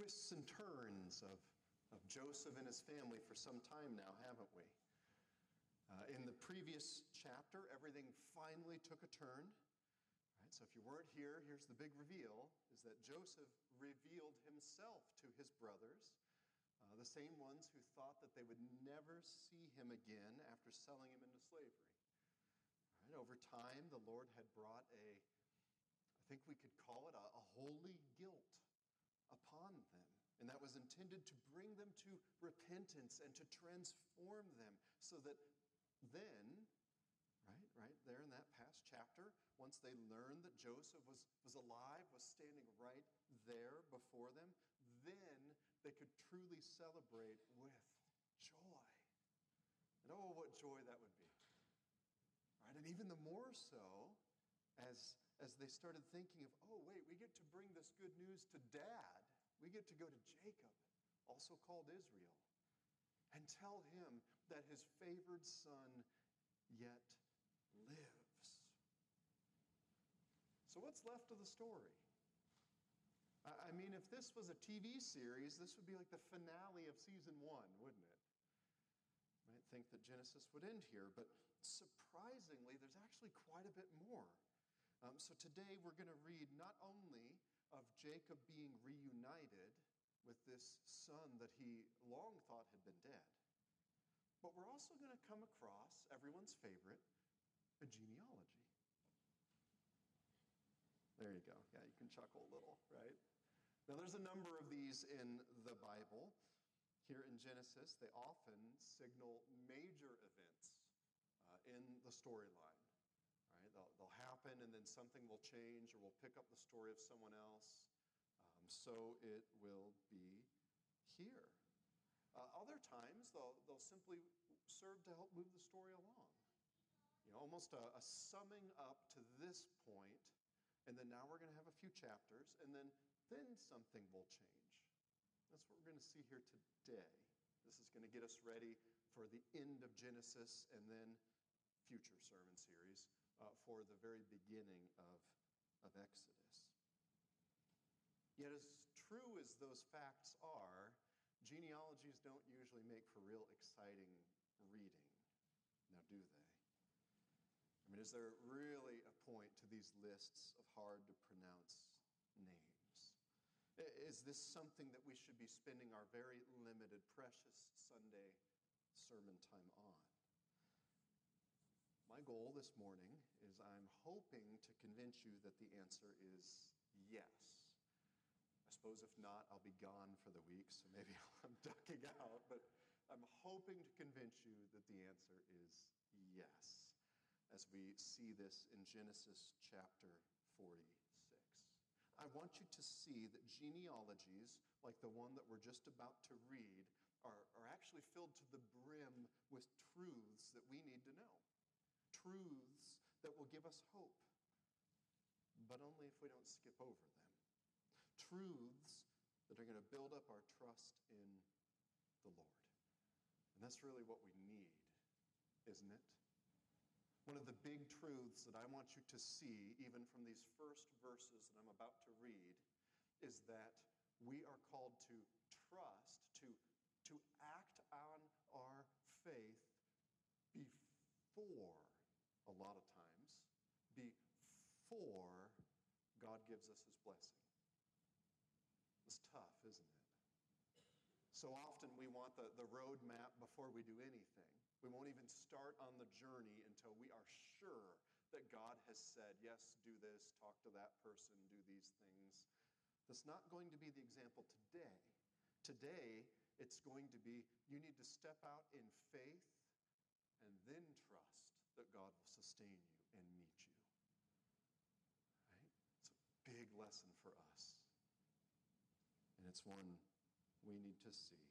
twists and turns of, of Joseph and his family for some time now, haven't we? Uh, in the previous chapter, everything finally took a turn. Right? So if you weren't here, here's the big reveal is that Joseph revealed himself to his brothers, uh, the same ones who thought that they would never see him again after selling him into slavery. Right? Over time, the Lord had brought a, I think we could call it a, a holy guilt upon them. And that was intended to bring them to repentance and to transform them so that then, right, right there in that past chapter, once they learned that Joseph was, was alive, was standing right there before them, then they could truly celebrate with joy. And oh, what joy that would be. Right? And even the more so as, as they started thinking of, oh, wait, we get to bring this good news to dad. We get to go to Jacob, also called Israel, and tell him that his favored son yet lives. So, what's left of the story? I mean, if this was a TV series, this would be like the finale of season one, wouldn't it? You might think that Genesis would end here, but surprisingly, there's actually quite a bit more. Um, so today we're going to read not only of Jacob being reunited with this son that he long thought had been dead, but we're also going to come across everyone's favorite, a genealogy. There you go. Yeah, you can chuckle a little, right? Now, there's a number of these in the Bible. Here in Genesis, they often signal major events uh, in the storyline. They'll happen, and then something will change, or we'll pick up the story of someone else. Um, so it will be here. Uh, other times, they'll, they'll simply serve to help move the story along. You know, almost a, a summing up to this point, and then now we're going to have a few chapters, and then, then something will change. That's what we're going to see here today. This is going to get us ready for the end of Genesis and then future sermon series uh, for the very beginning of, of Exodus. Yet, as true as those facts are, Genealogies don't usually make for real exciting reading. Now, do they? I mean, is there really a point to these lists of hard to pronounce names? Is this something that we should be spending our very limited, precious Sunday sermon time on? My goal this morning is I'm hoping to convince you that the answer is yes I suppose if not, I'll be gone for the week, so maybe I'm ducking out. But I'm hoping to convince you that the answer is yes, as we see this in Genesis chapter 46. I want you to see that genealogies, like the one that we're just about to read, are, are actually filled to the brim with truths that we need to know. Truths that will give us hope, but only if we don't skip over them truths that are going to build up our trust in the Lord. And that's really what we need, isn't it? One of the big truths that I want you to see, even from these first verses that I'm about to read, is that we are called to trust, to, to act on our faith before, a lot of times, before God gives us his blessing. It's tough, isn't it? So often we want the, the road map before we do anything. We won't even start on the journey until we are sure that God has said, yes, do this, talk to that person, do these things. That's not going to be the example today. Today, it's going to be you need to step out in faith and then trust that God will sustain you and meet you. Right? It's a big lesson for us. And it's one we need to see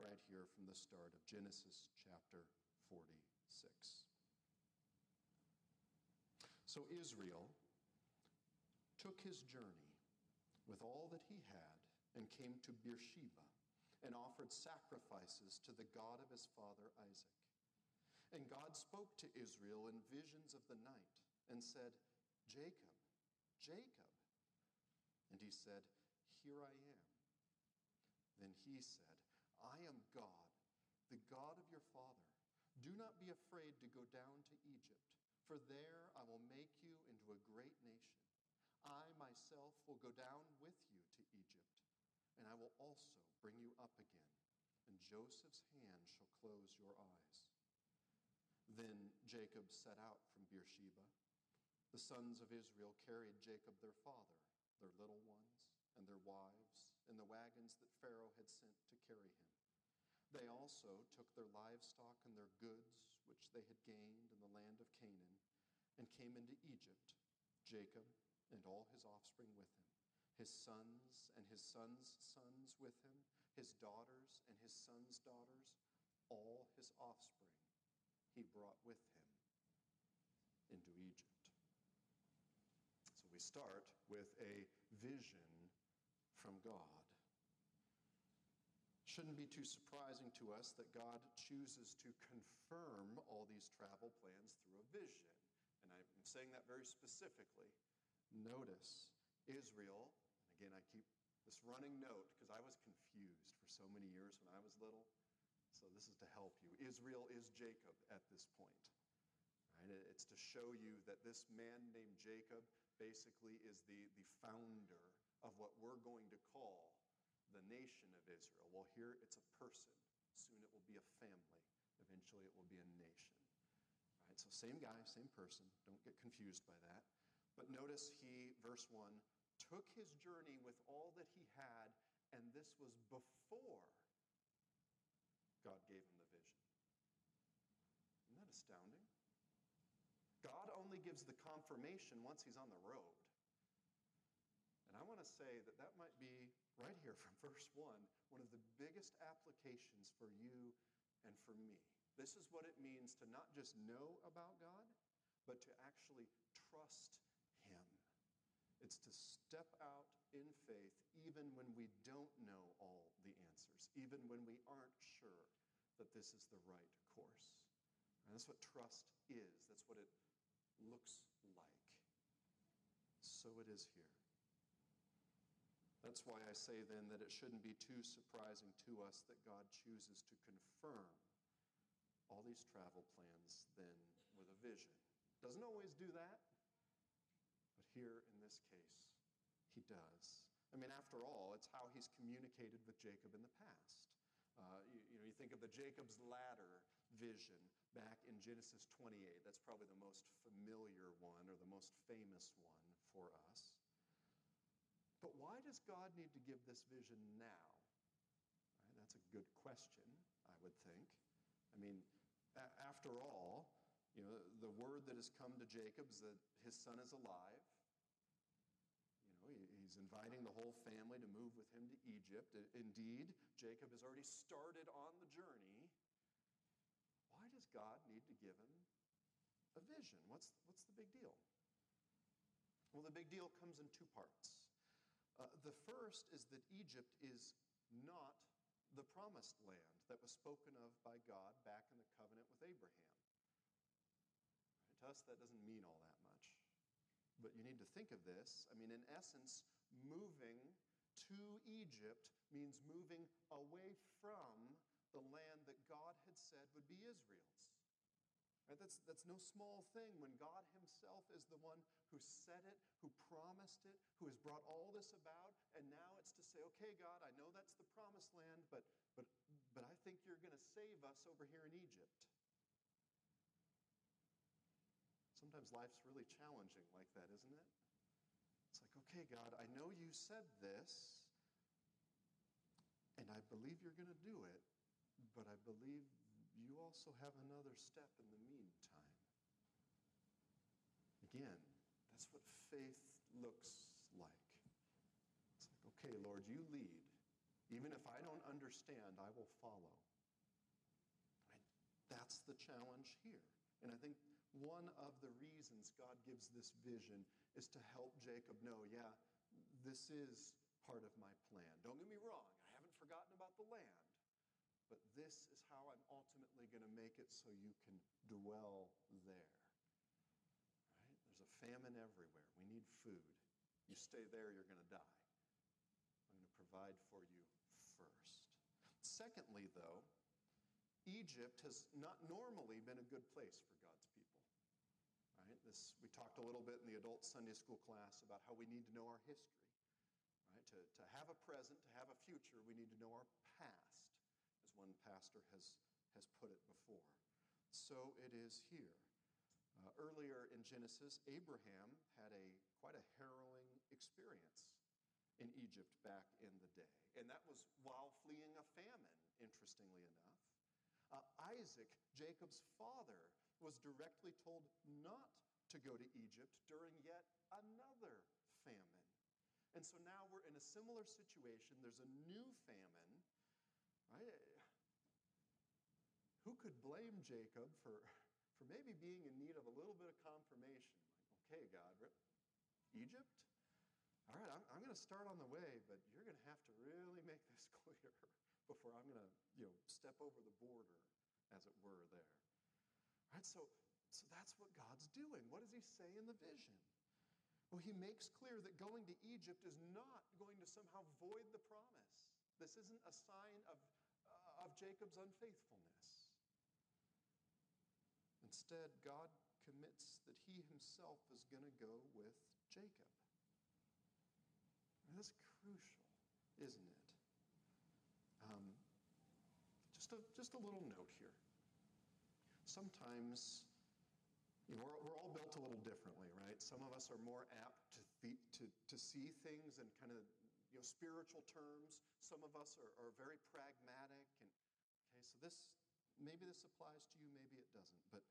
right here from the start of Genesis chapter 46. So Israel took his journey with all that he had and came to Beersheba and offered sacrifices to the God of his father Isaac. And God spoke to Israel in visions of the night and said, Jacob, Jacob. And he said, Here I am. Then he said, I am God, the God of your father. Do not be afraid to go down to Egypt, for there I will make you into a great nation. I myself will go down with you to Egypt, and I will also bring you up again, and Joseph's hand shall close your eyes. Then Jacob set out from Beersheba. The sons of Israel carried Jacob their father, their little ones, and their wives, and the wagons that Pharaoh had sent to carry him. They also took their livestock and their goods, which they had gained in the land of Canaan, and came into Egypt, Jacob and all his offspring with him, his sons and his sons' sons with him, his daughters and his sons' daughters, all his offspring he brought with him into Egypt. Start with a vision from God. Shouldn't be too surprising to us that God chooses to confirm all these travel plans through a vision. And I'm saying that very specifically. Notice Israel, and again, I keep this running note because I was confused for so many years when I was little. So this is to help you. Israel is Jacob at this point. Right? It's to show you that this man named Jacob basically is the, the founder of what we're going to call the nation of Israel. Well, here it's a person. Soon it will be a family. Eventually it will be a nation. Right? So same guy, same person. Don't get confused by that. But notice he, verse 1, took his journey with all that he had, and this was before God gave him the vision. Isn't that astounding? Gives the confirmation once he's on the road. And I want to say that that might be right here from verse 1 one of the biggest applications for you and for me. This is what it means to not just know about God, but to actually trust Him. It's to step out in faith even when we don't know all the answers, even when we aren't sure that this is the right course. And that's what trust is, that's what it looks like. So it is here. That's why I say then that it shouldn't be too surprising to us that God chooses to confirm all these travel plans then with a vision. Doesn't always do that, but here in this case, he does. I mean, after all, it's how he's communicated with Jacob in the past. Uh, you, you know, you think of the Jacob's ladder vision back in Genesis 28. That's probably the most familiar one or the most famous one for us. But why does God need to give this vision now? Right, that's a good question, I would think. I mean, a- after all, you know, the word that has come to Jacob is that his son is alive. You know, he's inviting the whole family to move with him to Egypt. Indeed, Jacob has already started on the journey. God need to give him a vision? What's, what's the big deal? Well, the big deal comes in two parts. Uh, the first is that Egypt is not the promised land that was spoken of by God back in the covenant with Abraham. Right, to us, that doesn't mean all that much. But you need to think of this. I mean, in essence, moving to Egypt means moving away from the land that God had said would be Israel's. Right? That's, that's no small thing when God Himself is the one who said it, who promised it, who has brought all this about, and now it's to say, okay, God, I know that's the promised land, but, but, but I think you're going to save us over here in Egypt. Sometimes life's really challenging like that, isn't it? It's like, okay, God, I know you said this, and I believe you're going to do it, but I believe you also have another step in the meantime. Again, that's what faith looks like. It's like, okay, Lord, you lead. Even if I don't understand, I will follow. That's the challenge here. And I think one of the reasons God gives this vision is to help Jacob know, yeah, this is part of my plan. Don't get me wrong, I haven't forgotten about the land but this is how I'm ultimately going to make it so you can dwell there. Right? There's a famine everywhere. We need food. You stay there, you're going to die. I'm going to provide for you first. secondly, though, Egypt has not normally been a good place for God's people. Right? This, we talked a little bit in the adult Sunday school class about how we need to know our history. Right? To, to have a present, to have a future, we need to know our past, one pastor has, has put it before. So it is here. Uh, earlier in Genesis, Abraham had a quite a harrowing experience in Egypt back in the day. And that was while fleeing a famine, interestingly enough. Uh, Isaac, Jacob's father, was directly told not to go to Egypt during yet another famine. And so now we're in a similar situation. There's a new famine. Right? Who could blame Jacob for, for maybe being in need of a little bit of confirmation? Like, okay, God, Egypt? All right, I'm, I'm going to start on the way, but you're going to have to really make this clear before I'm going to, you know, step over the border, as it were, there. All right, so, so that's what God's doing. What does he say in the vision? Well, he makes clear that going to Egypt is not going to somehow void the promise. This isn't a sign of, uh, of Jacob's unfaithfulness. Instead, God commits that he himself is going to go with Jacob. And that's crucial, isn't it? Um, just, a, just a little note here. Sometimes, you know, we're, we're all built a little differently, right? Some of us are more apt to, th- to, to see things in kind of you know, spiritual terms. Some of us are, are very pragmatic. And okay, so this maybe this applies to you, maybe it doesn't. But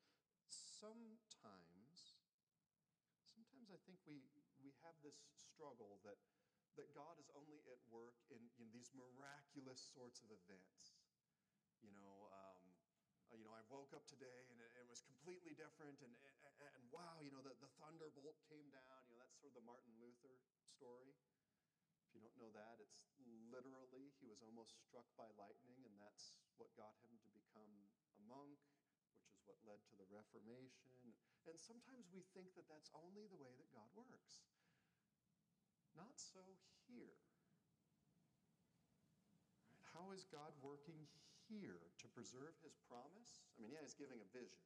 sometimes, sometimes I think we we have this struggle that, that God is only at work in, in these miraculous sorts of events. You know, um, uh, you know, I woke up today and it, it was completely different, and, and, and, wow, you know, the, the thunderbolt came down. You know, that's sort of the Martin Luther story. If you don't know that, it's literally he was almost struck by lightning, and that's what got him to become a monk, which is what led to the Reformation. And sometimes we think that that's only the way that God works. Not so here. How is God working here to preserve his promise? I mean, yeah, he's giving a vision.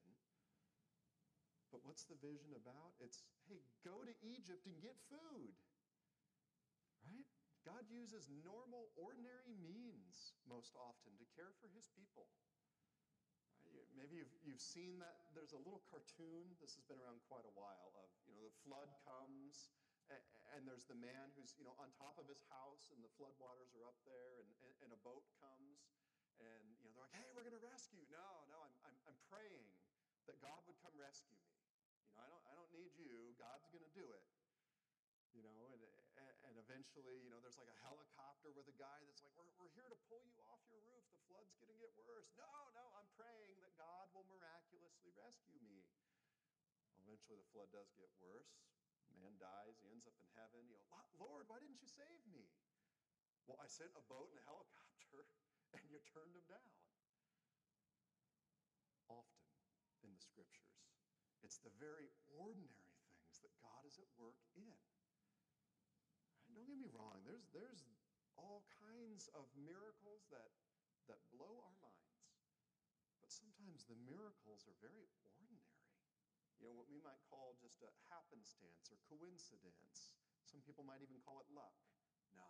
But what's the vision about? It's, hey, go to Egypt and get food. Right? God uses normal, ordinary means most often to care for his people. Maybe you've, you've seen that. There's a little cartoon, this has been around quite a while, of, you know, the flood comes and there's the man who's you know on top of his house and the floodwaters are up there and, and, and, a boat comes and you know they're like hey we're going to rescue no no I'm, I'm, I'm praying that god would come rescue me. You know i don't, I don't need you. God's going to do it. You know and, and eventually you know there's like a helicopter with a guy that's like we're, we're here to pull you off your roof the flood's going to get worse no no i'm praying that god will miraculously rescue me well, eventually the flood does get worse Man dies, he ends up in heaven. You know, Lord, why didn't you save me? Well, I sent a boat and a helicopter, and you turned them down. Often in the scriptures, it's the very ordinary things that God is at work in. Don't get me wrong, there's, there's all kinds of miracles that, that blow our minds. But sometimes the miracles are very ordinary. you know, what we might call just a happenstance or coincidence. Some people might even call it luck. No,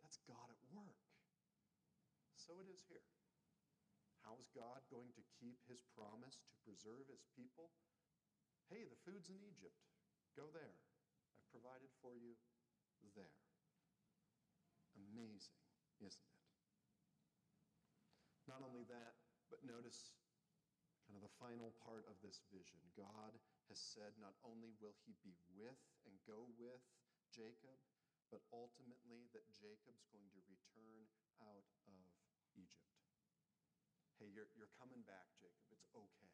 that's God at work. So it is here. How is God going to keep his promise to preserve his people? Hey, the food's in Egypt. Go there. I've provided for you there. Amazing, isn't it? Not only that, but notice kind of the final part of this vision. God has said not only will he be with and go with Jacob, but ultimately that Jacob's going to return out of Egypt. Hey, you're, you're coming back, Jacob. It's okay.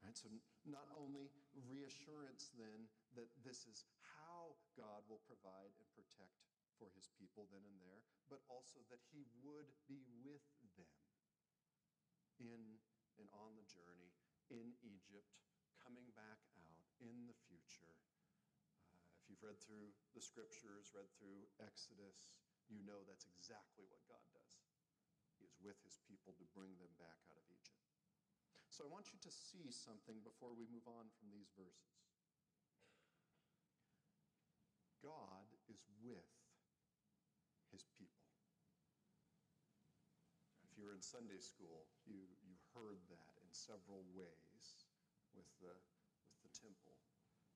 Right, so not only reassurance then that this is how God will provide and protect for his people then and there, but also that he would be with them in and on the journey in Egypt, coming back out in the future. Uh, if you've read through the scriptures, read through Exodus, you know that's exactly what God does. He is with his people to bring them back out of Egypt. So I want you to see something before we move on from these verses. God is with his people. If you were in Sunday school, you, you heard that in several ways with the, with the temple.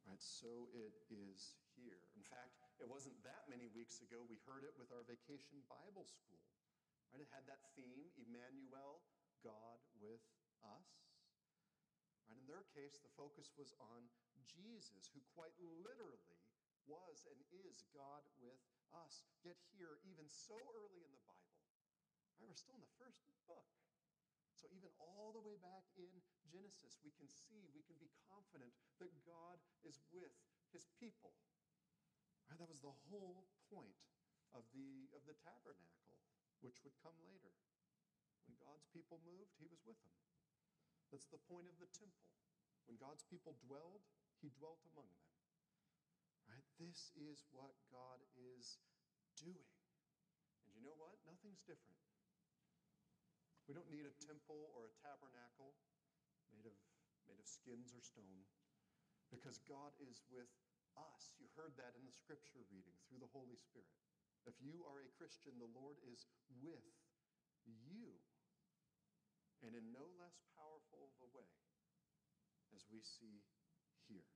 Right? So it is here. In fact, it wasn't that many weeks ago we heard it with our vacation Bible school. Right? It had that theme, Emmanuel, God with us. Right? In their case, the focus was on Jesus, who quite literally was and is God with us. Yet here, even so early in the Bible, right, we're still in the first book. So even all the way back in Genesis, we can see, we can be confident that God is with his people. Right, that was the whole point of the, of the tabernacle, which would come later. When God's people moved, he was with them. That's the point of the temple. When God's people dwelled, he dwelt among them. This is what God is doing. And you know what? Nothing's different. We don't need a temple or a tabernacle made of, made of skins or stone because God is with us. You heard that in the scripture reading through the Holy Spirit. If you are a Christian, the Lord is with you. And in no less powerful of a way as we see here.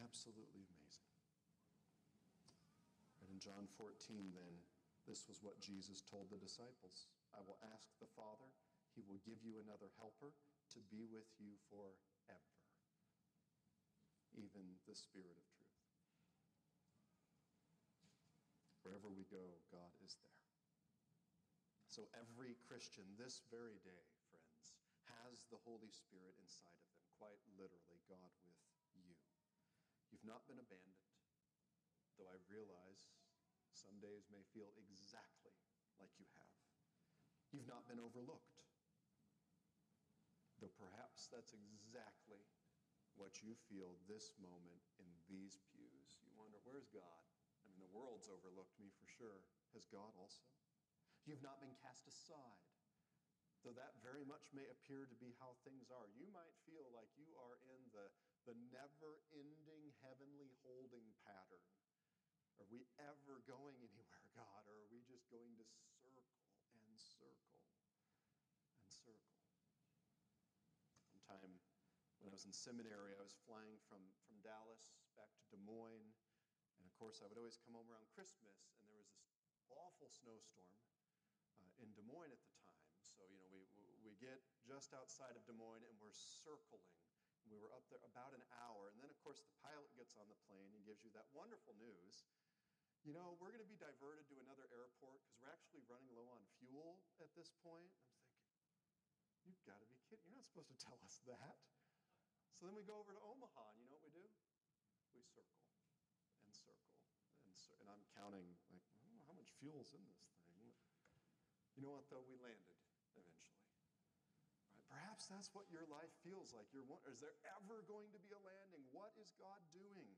Absolutely amazing. And in John 14, then, this was what Jesus told the disciples I will ask the Father, He will give you another helper to be with you forever, even the Spirit of truth. Wherever we go, God is there. So every Christian this very day, friends, has the Holy Spirit inside of them, quite literally, God with. You've not been abandoned, though I realize some days may feel exactly like you have. You've not been overlooked, though perhaps that's exactly what you feel this moment in these pews. You wonder, where's God? I mean, the world's overlooked me for sure. Has God also? You've not been cast aside, though that very much may appear to be how things are. You might feel like you are in the, the never ending heavenly holding pattern. Are we ever going anywhere, God? Or are we just going to circle and circle and circle? One time when I was in seminary, I was flying from, from Dallas back to Des Moines. And of course, I would always come home around Christmas, and there was this awful snowstorm uh, in Des Moines at the time. So, you know, we, we get just outside of Des Moines and we're circling. We were up there about an hour. And then, of course, the pilot gets on the plane and gives you that wonderful news. You know, we're going to be diverted to another airport because we're actually running low on fuel at this point. I'm thinking, you've got to be kidding. You're not supposed to tell us that. So then we go over to Omaha, and you know what we do? We circle and circle and, cir- and I'm counting, like, oh, how much fuel's in this thing? You know what, though? We landed? Perhaps that's what your life feels like. You're, is there ever going to be a landing? What is God doing?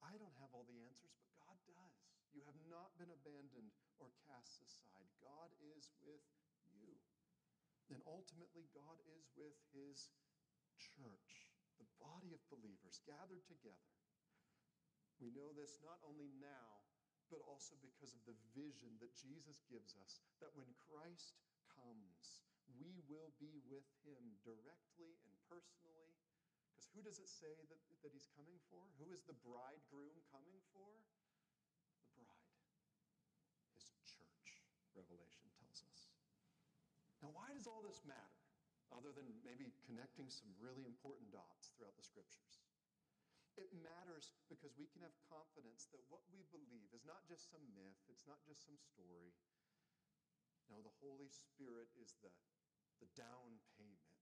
I don't have all the answers, but God does. You have not been abandoned or cast aside. God is with you. And ultimately, God is with his church, the body of believers gathered together. We know this not only now, but also because of the vision that Jesus gives us that when Christ comes, we will be with him directly and personally. Because who does it say that, that he's coming for? Who is the bridegroom coming for? The bride, his church, Revelation tells us. Now, why does all this matter, other than maybe connecting some really important dots throughout the scriptures? It matters because we can have confidence that what we believe is not just some myth, it's not just some story. No, the Holy Spirit is the, the down payment.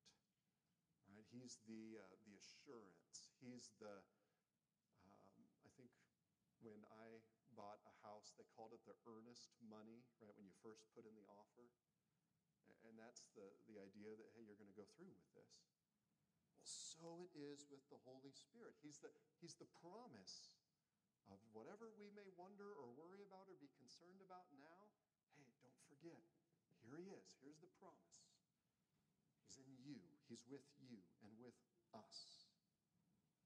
Right? He's the, uh, the assurance. He's the, um, I think when I bought a house, they called it the earnest money, right? When you first put in the offer. And that's the, the idea that, hey, you're going to go through with this Well, so it is with the Holy Spirit. He's the, he's the promise of whatever we may wonder or worry about or be concerned about now, hey, don't forget, here he is. Here's the promise. He's in you, he's with you and with us.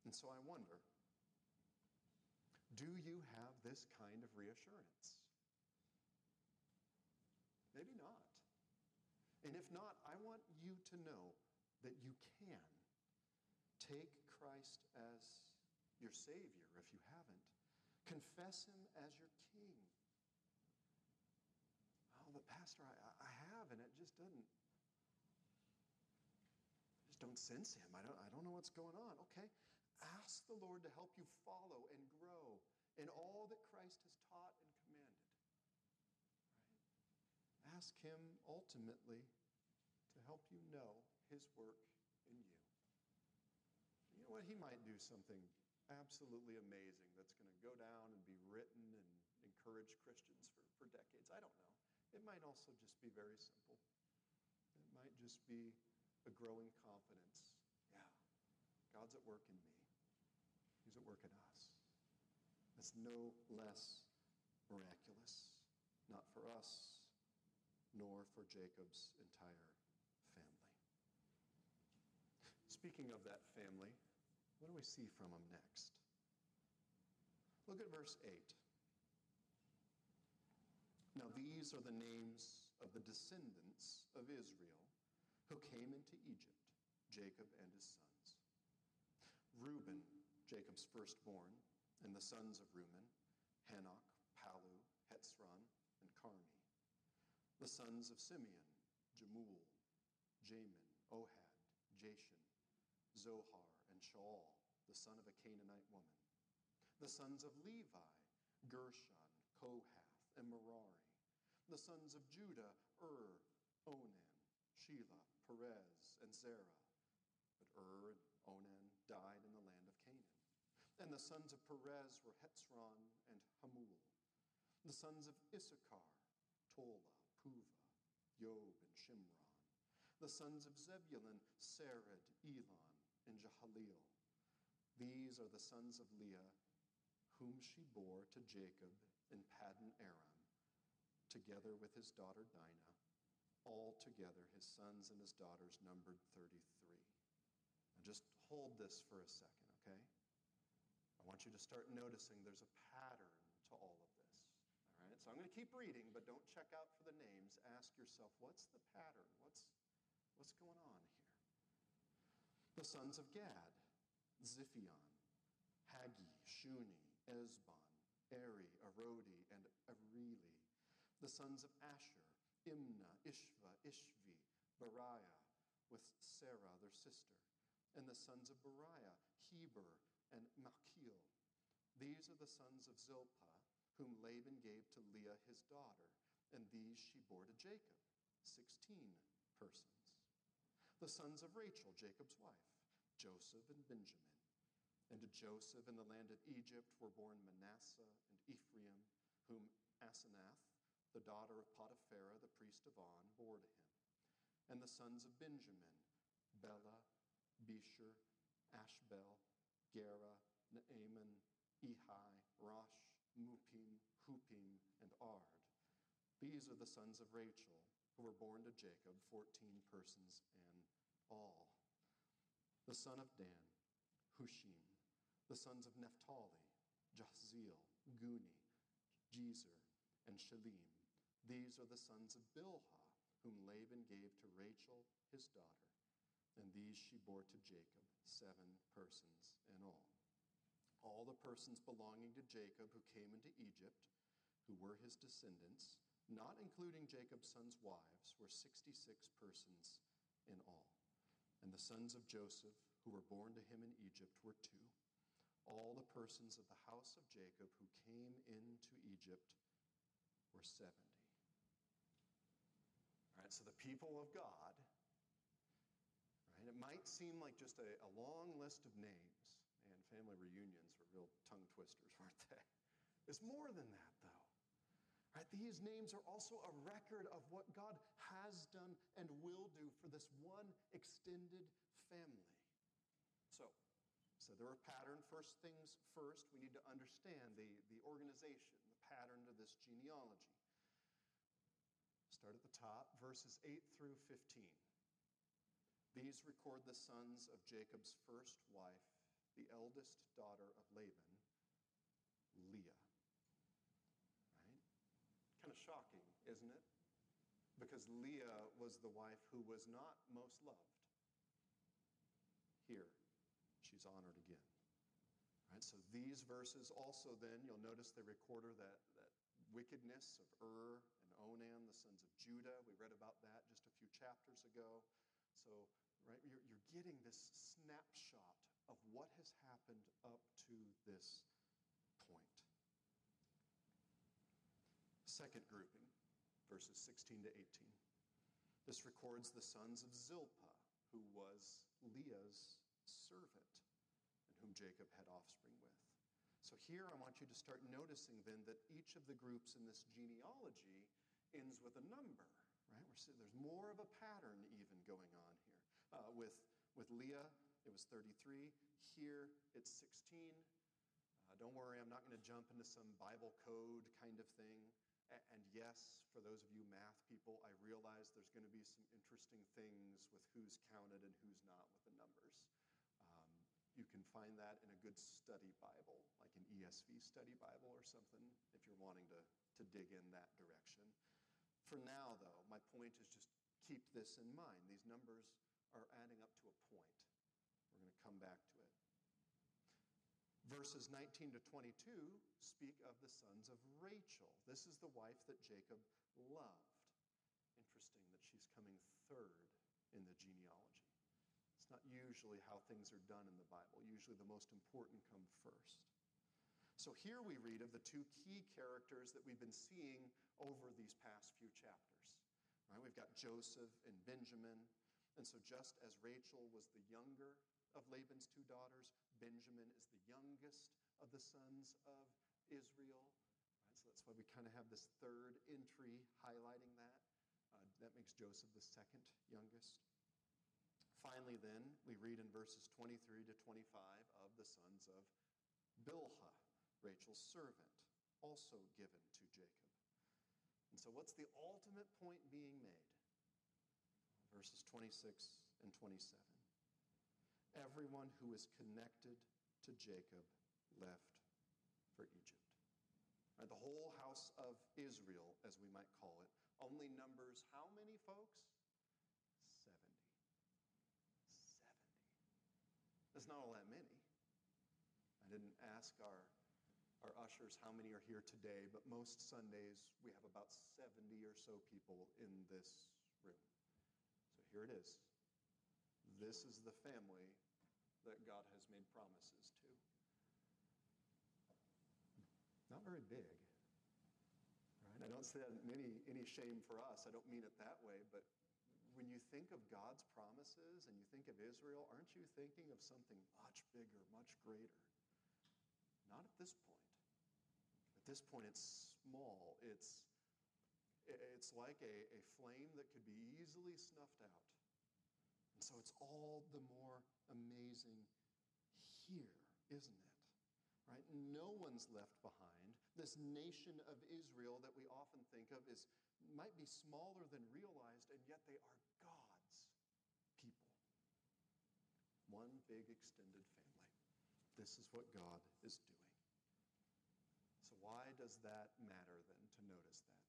And so I wonder do you have this kind of reassurance? Maybe not. And if not, I want you to know that you can take Christ as your Savior if you haven't. Confess Him as your King. Pastor, I, I have, and it just doesn't. I just don't sense Him. I don't, I don't know what's going on. Okay, ask the Lord to help you follow and grow in all that Christ has taught and commanded. Right? Ask Him ultimately to help you know His work in you. You know what? He might do something absolutely amazing that's going to go down and be written and encourage Christians for, for decades. I don't know. It might also just be very simple. It might just be a growing confidence. Yeah, God's at work in me, He's at work in us. It's no less miraculous, not for us, nor for Jacob's entire family. Speaking of that family, what do we see from him next? Look at verse 8. Now, these are the names of the descendants of Israel who came into Egypt, Jacob and his sons. Reuben, Jacob's firstborn, and the sons of Reuben, Hanoch, Pallu, Hezron, and Carmi. The sons of Simeon, Jemuel, Jamin, Ohad, Jashan, Zohar, and Shaul, the son of a Canaanite woman. The sons of Levi, Gershon, Kohath, and Merari. The sons of Judah, Ur, Onan, Shelah, Perez, and Zerah. But Ur and Onan died in the land of Canaan. And the sons of Perez were Hezron and Hamul. The sons of Issachar, Tola, Puvah, Job, and Shimron. The sons of Zebulun, Sered, Elon, and Jahleel. These are the sons of Leah, whom she bore to Jacob in Paddan Aram, together with his daughter Dinah. Altogether, his sons and his daughters numbered 33. Now, just hold this for a second, okay? I want you to start noticing there's a pattern to all of this. All right? So I'm going to keep reading, but don't check out for the names. Ask yourself, what's the pattern? What's, what's going on here? The sons of Gad, Ziphion, Haggi, Shuni, Ezbon, Eri, Arodi, and Areli. The sons of Asher, Imnah, Ishvah, Ishvi, Beriah, with Sarah, their sister. And the sons of Beriah, Heber, and Machil. These are the sons of Zilpah, whom Laban gave to Leah his daughter, and these she bore to Jacob, sixteen persons. The sons of Rachel, Jacob's wife, Joseph and Benjamin. And to Joseph in the land of Egypt were born Manasseh and Ephraim, whom Asenath, the daughter of Potiphera, the priest of On, bore to him. And the sons of Benjamin, Bela, Becher, Ashbel, Gera, Naaman, Ehi, Rosh, Muppim, Huppim, and Ard. These are the sons of Rachel, who were born to Jacob, 14 persons in all. The son of Dan, Hushim. The sons of Naphtali, Jahzeel, Guni, Jezer, and Shalim. These are the sons of Bilhah, whom Laban gave to Rachel, his daughter. And these she bore to Jacob, seven persons in all. All the persons belonging to Jacob who came into Egypt, who were his descendants, not including Jacob's sons' wives, were 66 persons in all. And the sons of Joseph, who were born to him in Egypt, were two. All the persons of the house of Jacob who came into Egypt were 70. Right, so the people of God, right, it might seem like just a, a long list of names, and family reunions were real tongue twisters, weren't they? It's more than that, though. Right, these names are also a record of what God has done and will do for this one extended family. So, so there are pattern. First things first, we need to understand the, the organization the pattern to this genealogy. Start at the top, verses 8 through 15. These record the sons of Jacob's first wife, the eldest daughter of Laban, Leah. Right? Kind of shocking, isn't it? Because Leah was the wife who was not most loved. Here, she's honored again. Right? So these verses also then, you'll notice they record that, that wickedness of Ur Onan, the sons of Judah. We read about that just a few chapters ago. So, right, you're, you're getting this snapshot of what has happened up to this point. Second grouping, verses 16 to 18. This records the sons of Zilpah, who was Leah's servant and whom Jacob had offspring with. So here I want you to start noticing then that each of the groups in this genealogy ends with a number, right? We're, there's more of a pattern even going on here. Uh, with, with Leah, it was 33. Here, it's 16. Uh, don't worry, I'm not going to jump into some Bible code kind of thing. And yes, for those of you math people, I realize there's going to be some interesting things with who's counted and who's not with the numbers. Um, you can find that in a good study Bible, like an ESV study Bible or something, if you're wanting to, to dig in that direction. For now, though, my point is just keep this in mind. These numbers are adding up to a point. We're going to come back to it. Verses 19 to 22 speak of the sons of Rachel. This is the wife that Jacob loved. Interesting that she's coming third in the genealogy. It's not usually how things are done in the Bible. Usually the most important come first. So here we read of the two key characters that we've been seeing over these past few chapters. Right? We've got Joseph and Benjamin. And so just as Rachel was the younger of Laban's two daughters, Benjamin is the youngest of the sons of Israel. Right? So that's why we kind of have this third entry highlighting that. Uh, that makes Joseph the second youngest. Finally, then, we read in verses 23 to 25 of the sons of Bilhah, Rachel's servant, also given to Jacob. And so, what's the ultimate point being made? Verses 26 and 27. Everyone who is connected to Jacob left for Egypt. Right, the whole house of Israel, as we might call it, only numbers how many folks? 70. 70. That's not all that many. I didn't ask our, how many are here today, but most Sundays we have about 70 or so people in this room. So here it is. This is the family that God has made promises to. Not very big. Right? I don't say that any, any shame for us. I don't mean it that way, but when you think of God's promises and you think of Israel, aren't you thinking of something much bigger, much greater? Not at this point. This point, it's small. It's, it's like a, a flame that could be easily snuffed out. And so it's all the more amazing here, isn't it? Right? No one's left behind. This nation of Israel that we often think of is might be smaller than realized, and yet they are God's people. One big extended family. This is what God is doing. Why does that matter then to notice that?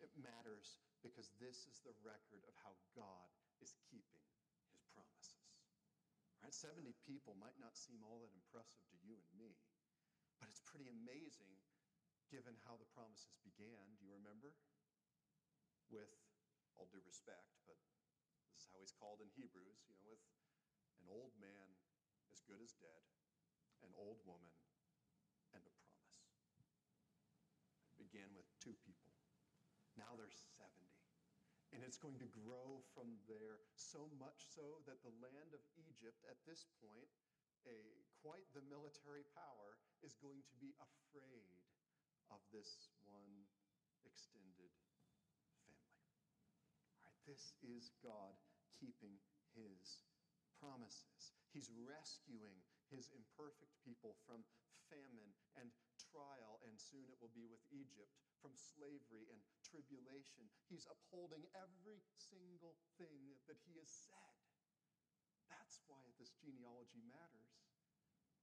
It matters because this is the record of how God is keeping his promises. Right? 70 people might not seem all that impressive to you and me, but it's pretty amazing given how the promises began. Do you remember? With all due respect, but this is how he's called in Hebrews, you know, with an old man as good as dead, an old woman, and a promise. It began with two people. Now there's 70. And it's going to grow from there so much so that the land of Egypt, at this point, a, quite the military power, is going to be afraid of this one extended family. All right, this is God keeping his promises. He's rescuing his imperfect people from famine and trial and soon it will be with Egypt from slavery and tribulation. He's upholding every single thing that he has said. That's why this genealogy matters.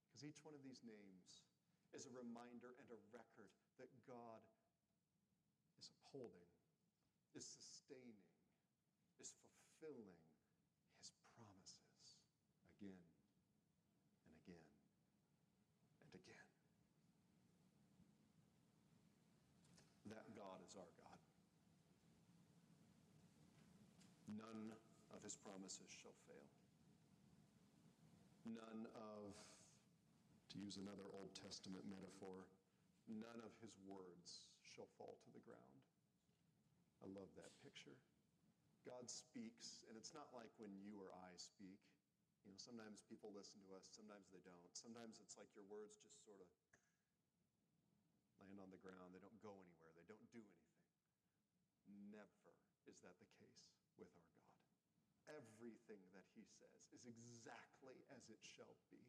Because each one of these names is a reminder and a record that God is upholding, is sustaining, is fulfilling his promises again and again and again. That God our God. None of his promises shall fail. None of, to use another Old Testament metaphor, none of his words shall fall to the ground. I love that picture. God speaks, and it's not like when you or I speak. You know, sometimes people listen to us, sometimes they don't. Sometimes it's like your words just sort of land on the ground. They don't go anywhere, they don't do is that the case with our God. Everything that he says is exactly as it shall be.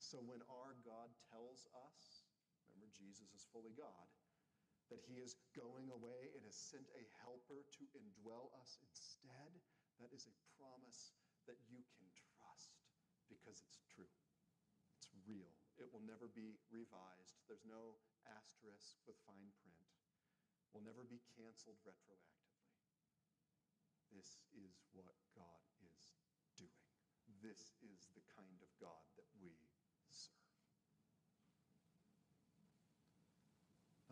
So when our God tells us, remember, Jesus is fully God, that he is going away and has sent a helper to indwell us instead, that is a promise that you can trust because it's true. It's real. It will never be revised. There's no asterisk with fine print. Will never be canceled retroactively. This is what God is doing. This is the kind of God that we serve.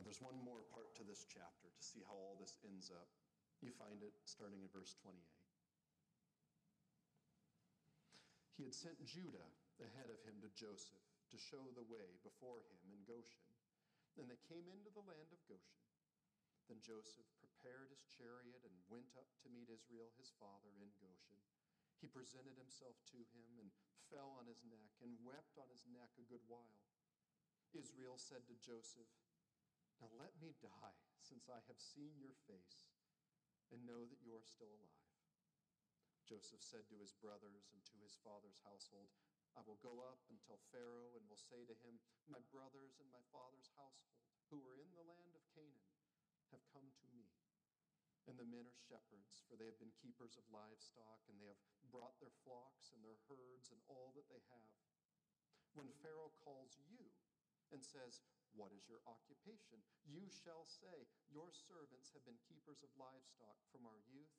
Now, there's one more part to this chapter to see how all this ends up. You find it starting in verse 28. He had sent Judah ahead of him to Joseph to show the way before him in Goshen. And they came into the land of Goshen. Then Joseph prepared his chariot and went up to meet Israel, his father, in Goshen. He presented himself to him and fell on his neck and wept on his neck a good while. Israel said to Joseph, now let me die, since I have seen your face and know that you are still alive. Joseph said to his brothers and to his father's household, I will go up and tell Pharaoh and will say to him, My brothers and my father's household, who are in the land of Canaan, have come to me. And the men are shepherds, for they have been keepers of livestock, and they have brought their flocks and their herds and all that they have. When Pharaoh calls you and says, what is your occupation? You shall say, Your servants have been keepers of livestock from our youth,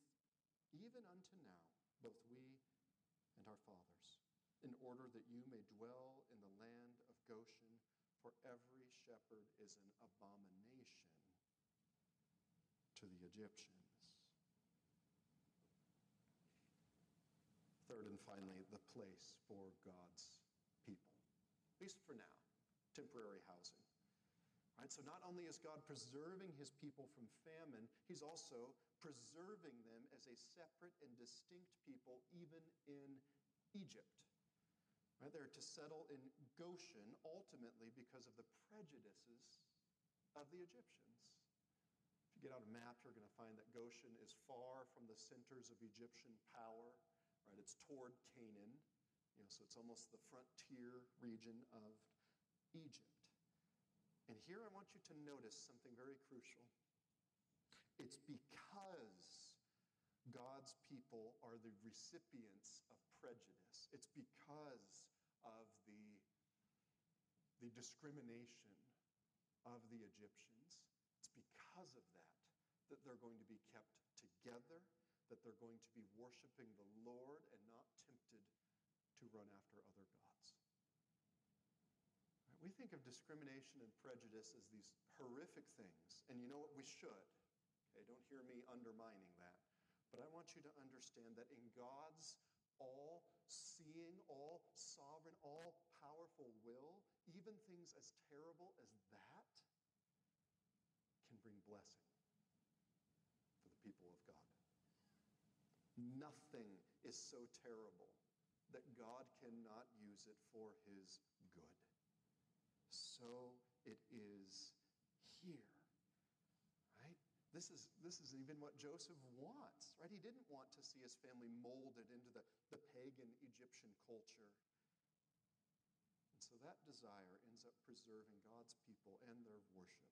even unto now, both we and our fathers, in order that you may dwell in the land of Goshen, for every shepherd is an abomination to the Egyptians. Third and finally, the place for God's people, at least for now, temporary housing. Right? So not only is God preserving his people from famine, he's also preserving them as a separate and distinct people, even in Egypt. Right? They're to settle in Goshen ultimately because of the prejudices of the Egyptians. Get out a map, you're going to find that Goshen is far from the centers of Egyptian power. Right? It's toward Canaan, you know, so it's almost the frontier region of Egypt. And here I want you to notice something very crucial. It's because God's people are the recipients of prejudice. It's because of the, the discrimination of the Egyptians. It's because of that that they're going to be kept together, that they're going to be worshiping the Lord and not tempted to run after other gods. We think of discrimination and prejudice as these horrific things. And you know what? We should. Okay, don't hear me undermining that. But I want you to understand that in God's all seeing, all sovereign, all powerful will, even things as terrible as that can bring blessing people of God. Nothing is so terrible that God cannot use it for his good so it is here. Right? This is, this is even what Joseph wants, right? He didn't want to see his family molded into the, the pagan Egyptian culture. And so that desire ends up preserving God's people and their worship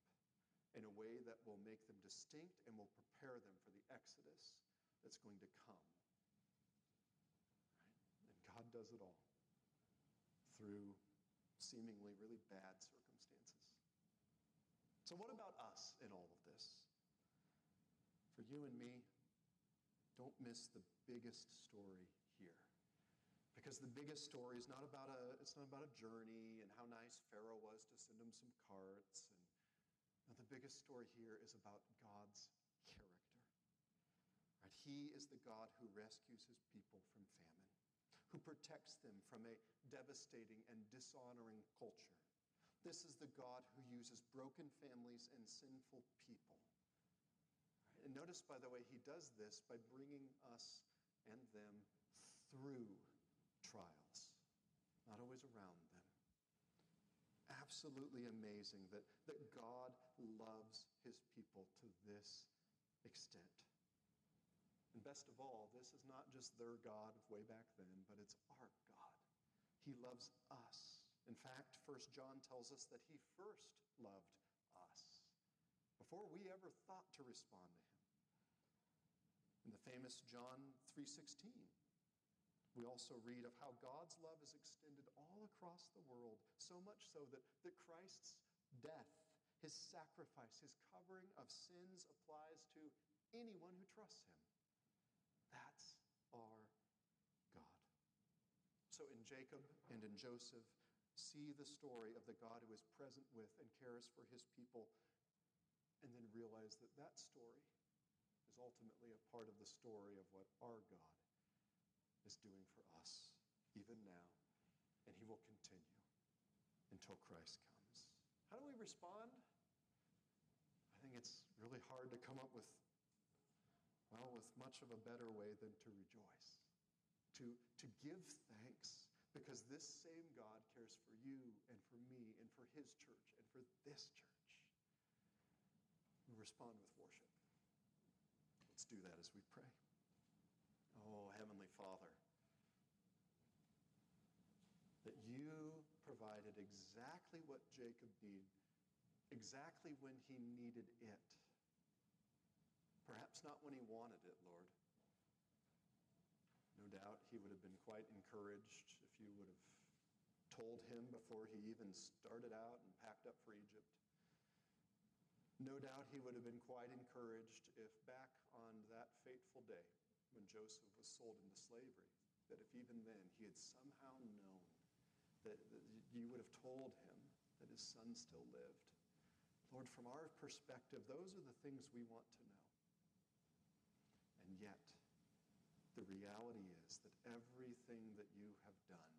in a way that will make them distinct and will prepare them for the exodus that's going to come. Right? And God does it all through seemingly really bad circumstances. So, what about us in all of this? For you and me, don't miss the biggest story here. Because the biggest story is not about a, it's not about a journey and how nice Pharaoh was to send him some carts. And no, the biggest story here is about God's character. Right? He is the God who rescues his people from famine, who protects them from a devastating and dishonoring culture. This is the God who uses broken families and sinful people. Right? And notice, by the way, he does this by bringing us and them through trials, not always around. Absolutely amazing that, that God loves his people to this extent. And best of all, this is not just their God of way back then, but it's our God. He loves us. In fact, First John tells us that he first loved us before we ever thought to respond to him. In the famous John 3:16, we also read of how God's love is extended all across the world, so much so that, that Christ's death, his sacrifice, his covering of sins applies to anyone who trusts him. That's our God. So in Jacob and in Joseph, see the story of the God who is present with and cares for his people, and then realize that that story is ultimately a part of the story of what our God is doing for us, even now, and He will continue until Christ comes. How do we respond? I think it's really hard to come up with, well, with much of a better way than to rejoice, to, to give thanks, because this same God cares for you and for me and for His church and for this church. We respond with worship. Let's do that as we pray. Oh, Heavenly Father, that you provided exactly what Jacob needed, exactly when he needed it. Perhaps not when he wanted it, Lord. No doubt he would have been quite encouraged if you would have told him before he even started out and packed up for Egypt. No doubt he would have been quite encouraged if back on that fateful day when Joseph was sold into slavery, that if even then he had somehow known that, that you would have told him that his son still lived. Lord, from our perspective, those are the things we want to know. And yet, the reality is that everything that you have done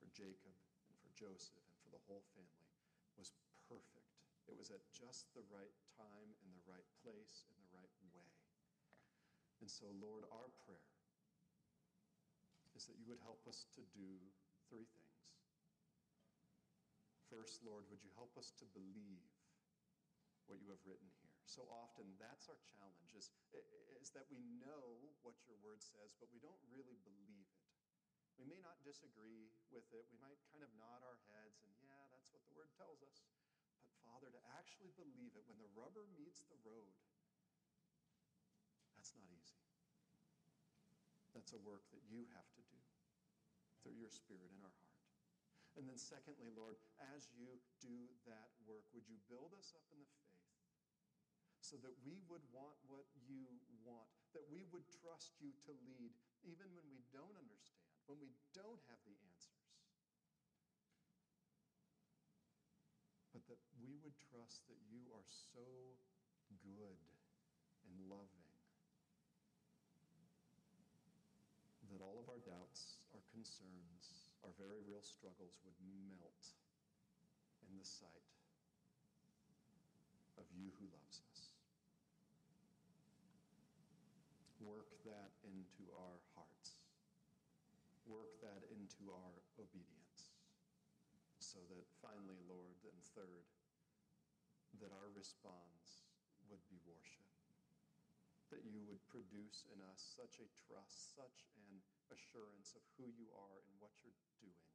for Jacob and for Joseph and for the whole family was perfect. It was at just the right time, in the right place, in the right way. And so, Lord, our prayer is that you would help us to do three things. First, Lord, would you help us to believe what you have written here? So often, that's our challenge, is, is that we know what your word says, but we don't really believe it. We may not disagree with it. We might kind of nod our heads and, yeah, that's what the word tells us. But, Father, to actually believe it when the rubber meets the road, that's not easy. That's a work that you have to do through your Spirit in our heart. And then, secondly, Lord, as you do that work, would you build us up in the faith? so that we would want what you want, that we would trust you to lead, even when we don't understand, when we don't have the answers. But that we would trust that you are so good and loving that all of our doubts, our concerns, our very real struggles would melt in the sight of you who loves us. Work that into our hearts. Work that into our obedience. So that finally, Lord, and third, that our response would be worship. That you would produce in us such a trust, such an assurance of who you are and what you're doing.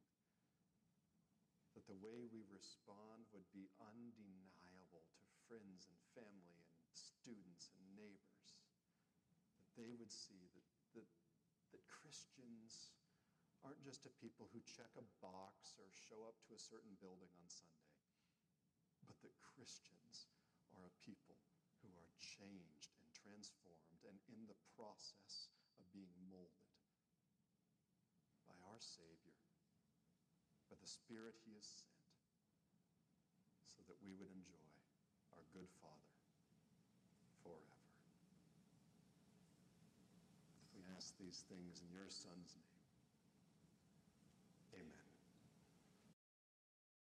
That the way we respond would be undeniable to friends and family and students and neighbors, that they would see that, that, that Christians aren't just a people who check a box or show up to a certain building on Sunday, but that Christians are a people who are changed and transformed and in the process of being molded Savior, by the Spirit He has sent, so that we would enjoy our good Father forever. We ask these things in your Son's name.